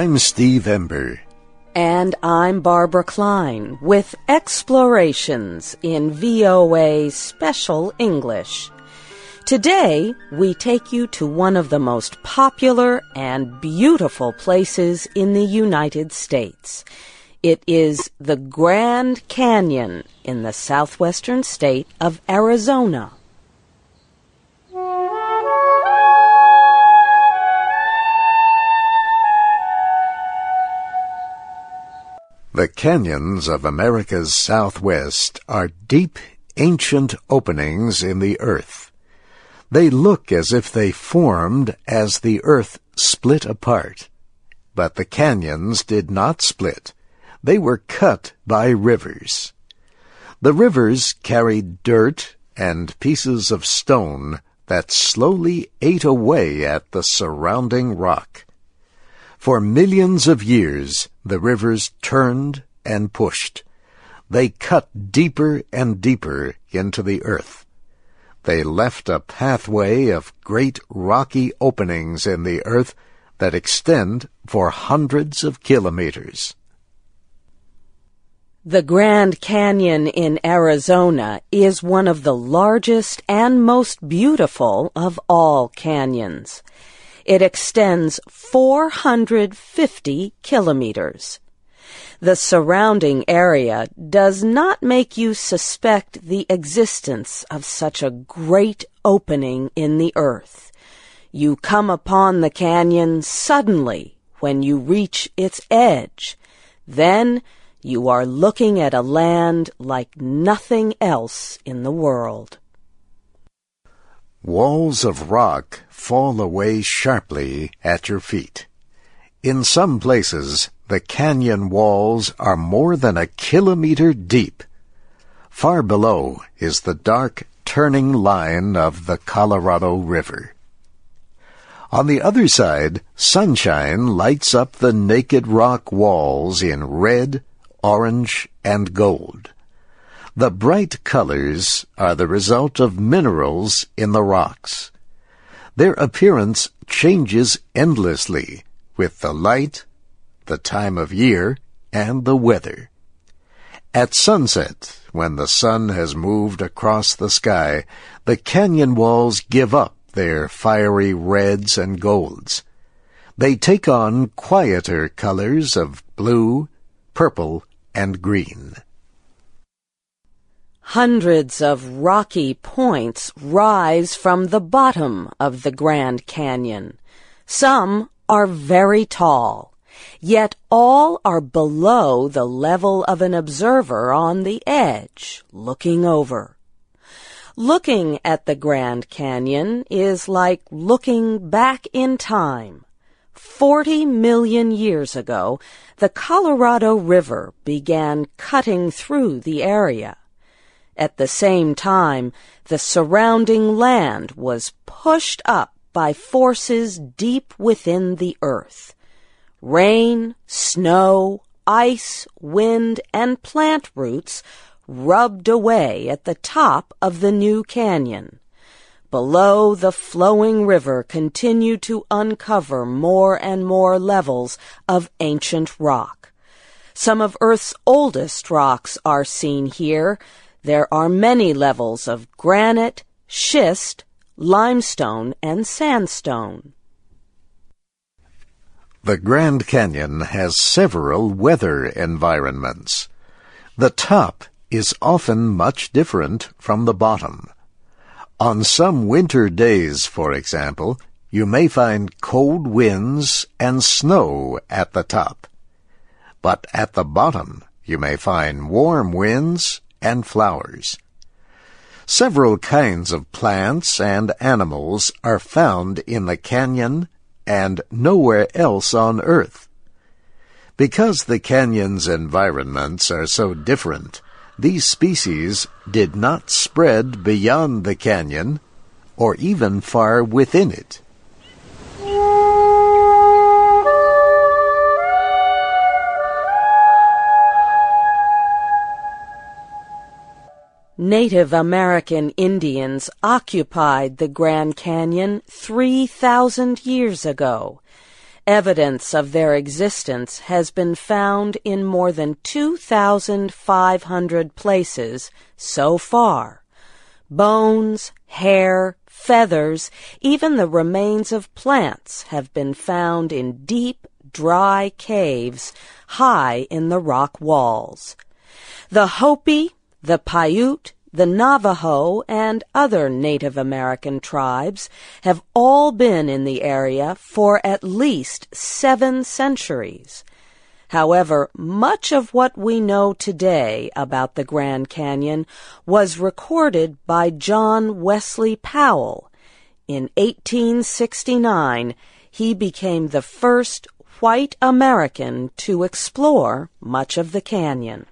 I'm Steve Ember. And I'm Barbara Klein with Explorations in VOA Special English. Today, we take you to one of the most popular and beautiful places in the United States. It is the Grand Canyon in the southwestern state of Arizona. The canyons of America's southwest are deep, ancient openings in the earth. They look as if they formed as the earth split apart. But the canyons did not split. They were cut by rivers. The rivers carried dirt and pieces of stone that slowly ate away at the surrounding rock. For millions of years, the rivers turned and pushed. They cut deeper and deeper into the earth. They left a pathway of great rocky openings in the earth that extend for hundreds of kilometers. The Grand Canyon in Arizona is one of the largest and most beautiful of all canyons. It extends 450 kilometers. The surrounding area does not make you suspect the existence of such a great opening in the earth. You come upon the canyon suddenly when you reach its edge. Then you are looking at a land like nothing else in the world. Walls of rock fall away sharply at your feet. In some places, the canyon walls are more than a kilometer deep. Far below is the dark turning line of the Colorado River. On the other side, sunshine lights up the naked rock walls in red, orange, and gold. The bright colors are the result of minerals in the rocks. Their appearance changes endlessly with the light, the time of year, and the weather. At sunset, when the sun has moved across the sky, the canyon walls give up their fiery reds and golds. They take on quieter colors of blue, purple, and green. Hundreds of rocky points rise from the bottom of the Grand Canyon. Some are very tall, yet all are below the level of an observer on the edge, looking over. Looking at the Grand Canyon is like looking back in time. Forty million years ago, the Colorado River began cutting through the area. At the same time, the surrounding land was pushed up by forces deep within the earth. Rain, snow, ice, wind, and plant roots rubbed away at the top of the new canyon. Below, the flowing river continued to uncover more and more levels of ancient rock. Some of Earth's oldest rocks are seen here, there are many levels of granite, schist, limestone, and sandstone. The Grand Canyon has several weather environments. The top is often much different from the bottom. On some winter days, for example, you may find cold winds and snow at the top. But at the bottom, you may find warm winds and flowers. Several kinds of plants and animals are found in the canyon and nowhere else on Earth. Because the canyon's environments are so different, these species did not spread beyond the canyon or even far within it. Native American Indians occupied the Grand Canyon 3,000 years ago. Evidence of their existence has been found in more than 2,500 places so far. Bones, hair, feathers, even the remains of plants have been found in deep, dry caves high in the rock walls. The Hopi, the Paiute, the Navajo, and other Native American tribes have all been in the area for at least seven centuries. However, much of what we know today about the Grand Canyon was recorded by John Wesley Powell. In 1869, he became the first white American to explore much of the canyon.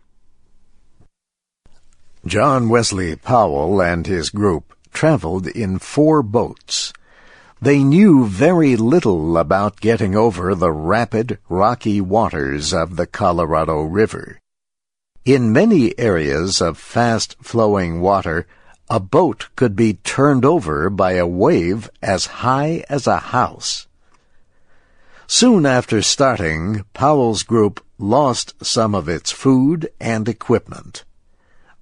John Wesley Powell and his group traveled in four boats. They knew very little about getting over the rapid, rocky waters of the Colorado River. In many areas of fast-flowing water, a boat could be turned over by a wave as high as a house. Soon after starting, Powell's group lost some of its food and equipment.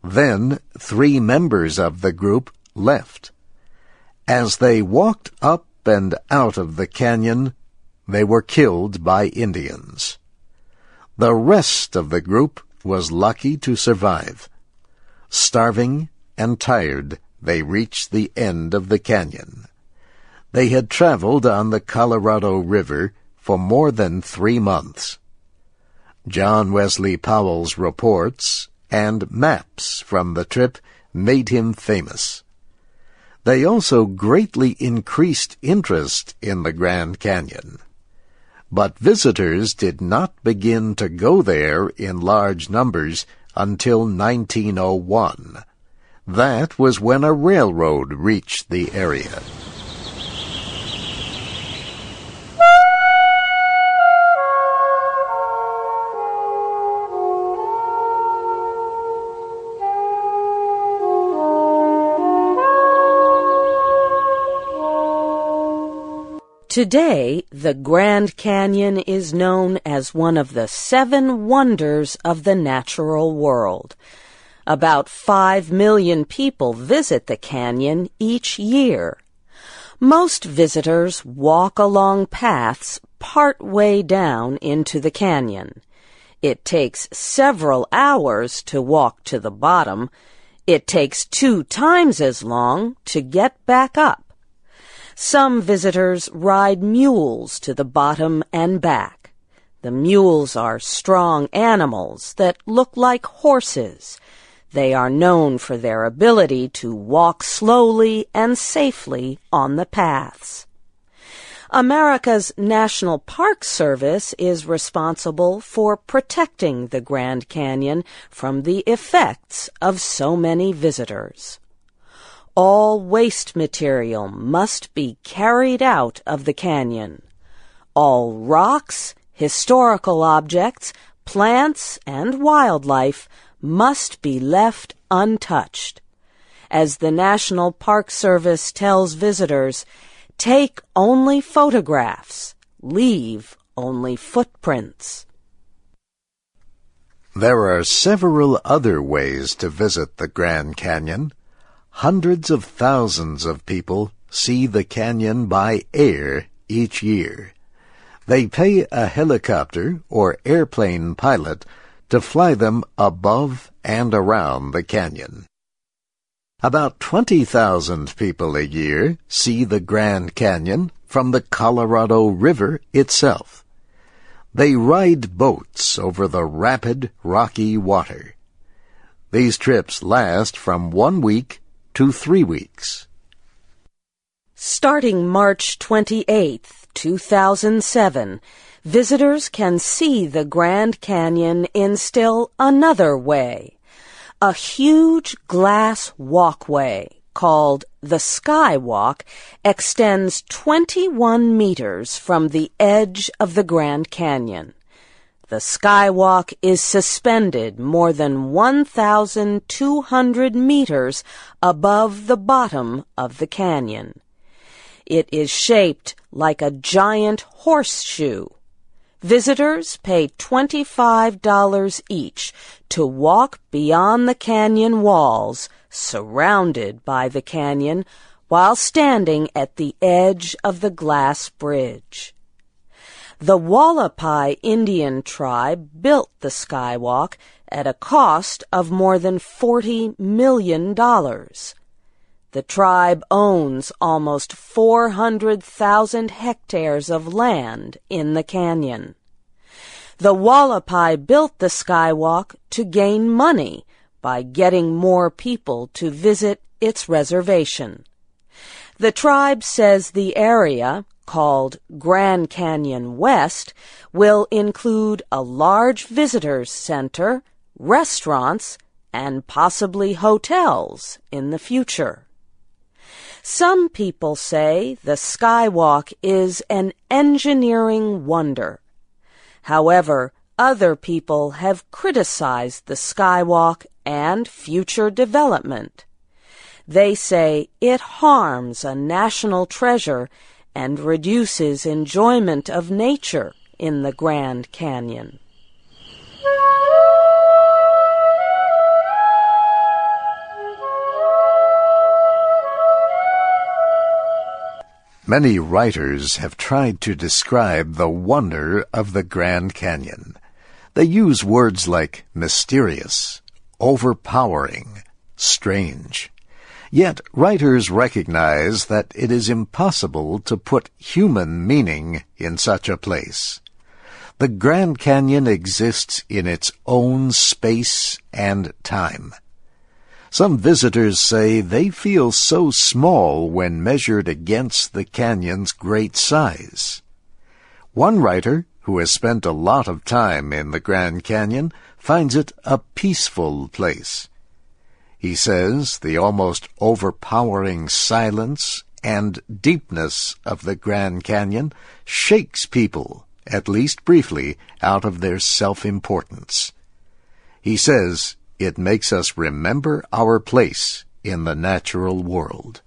Then three members of the group left. As they walked up and out of the canyon, they were killed by Indians. The rest of the group was lucky to survive. Starving and tired, they reached the end of the canyon. They had traveled on the Colorado River for more than three months. John Wesley Powell's reports and maps from the trip made him famous. They also greatly increased interest in the Grand Canyon. But visitors did not begin to go there in large numbers until 1901. That was when a railroad reached the area. Today, the Grand Canyon is known as one of the seven wonders of the natural world. About five million people visit the canyon each year. Most visitors walk along paths part way down into the canyon. It takes several hours to walk to the bottom. It takes two times as long to get back up. Some visitors ride mules to the bottom and back. The mules are strong animals that look like horses. They are known for their ability to walk slowly and safely on the paths. America's National Park Service is responsible for protecting the Grand Canyon from the effects of so many visitors all waste material must be carried out of the canyon. All rocks, historical objects, plants, and wildlife must be left untouched. As the National Park Service tells visitors, take only photographs, leave only footprints. There are several other ways to visit the Grand Canyon. Hundreds of thousands of people see the canyon by air each year. They pay a helicopter or airplane pilot to fly them above and around the canyon. About 20,000 people a year see the Grand Canyon from the Colorado River itself. They ride boats over the rapid, rocky water. These trips last from one week to three weeks. Starting March 28, 2007, visitors can see the Grand Canyon in still another way. A huge glass walkway called the Skywalk extends 21 meters from the edge of the Grand Canyon. The skywalk is suspended more than 1,200 meters above the bottom of the canyon. It is shaped like a giant horseshoe. Visitors pay $25 each to walk beyond the canyon walls, surrounded by the canyon, while standing at the edge of the glass bridge. The Hualapai Indian tribe built the skywalk at a cost of more than $40 million. The tribe owns almost 400,000 hectares of land in the canyon. The Hualapai built the skywalk to gain money by getting more people to visit its reservation. The tribe says the area, called Grand Canyon West, will include a large visitors center, restaurants, and possibly hotels in the future. Some people say the skywalk is an engineering wonder. However, other people have criticized the skywalk and future development. They say it harms a national treasure and reduces enjoyment of nature in the Grand Canyon. Many writers have tried to describe the wonder of the Grand Canyon. They use words like mysterious, overpowering, strange. Yet writers recognize that it is impossible to put human meaning in such a place. The Grand Canyon exists in its own space and time. Some visitors say they feel so small when measured against the canyon's great size. One writer, who has spent a lot of time in the Grand Canyon, finds it a peaceful place. He says the almost overpowering silence and deepness of the Grand Canyon shakes people, at least briefly, out of their self-importance. He says it makes us remember our place in the natural world.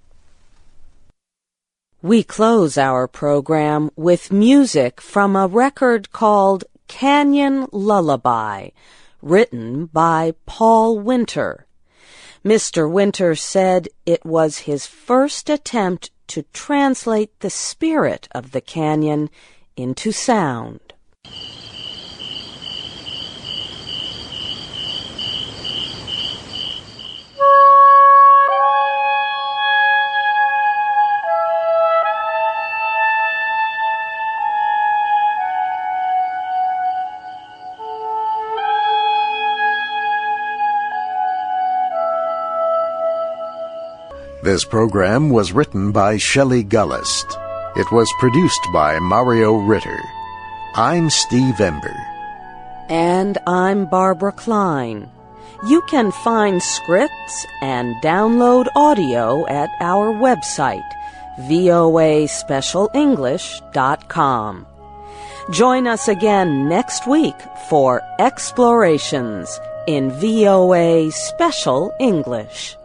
We close our program with music from a record called Canyon Lullaby, written by Paul Winter. Mr. Winter said it was his first attempt to translate the spirit of the canyon into sound. This program was written by Shelley Gollust. It was produced by Mario Ritter. I'm Steve Ember. And I'm Barbara Klein. You can find scripts and download audio at our website, voaspecialenglish.com. Join us again next week for Explorations in VOA Special English.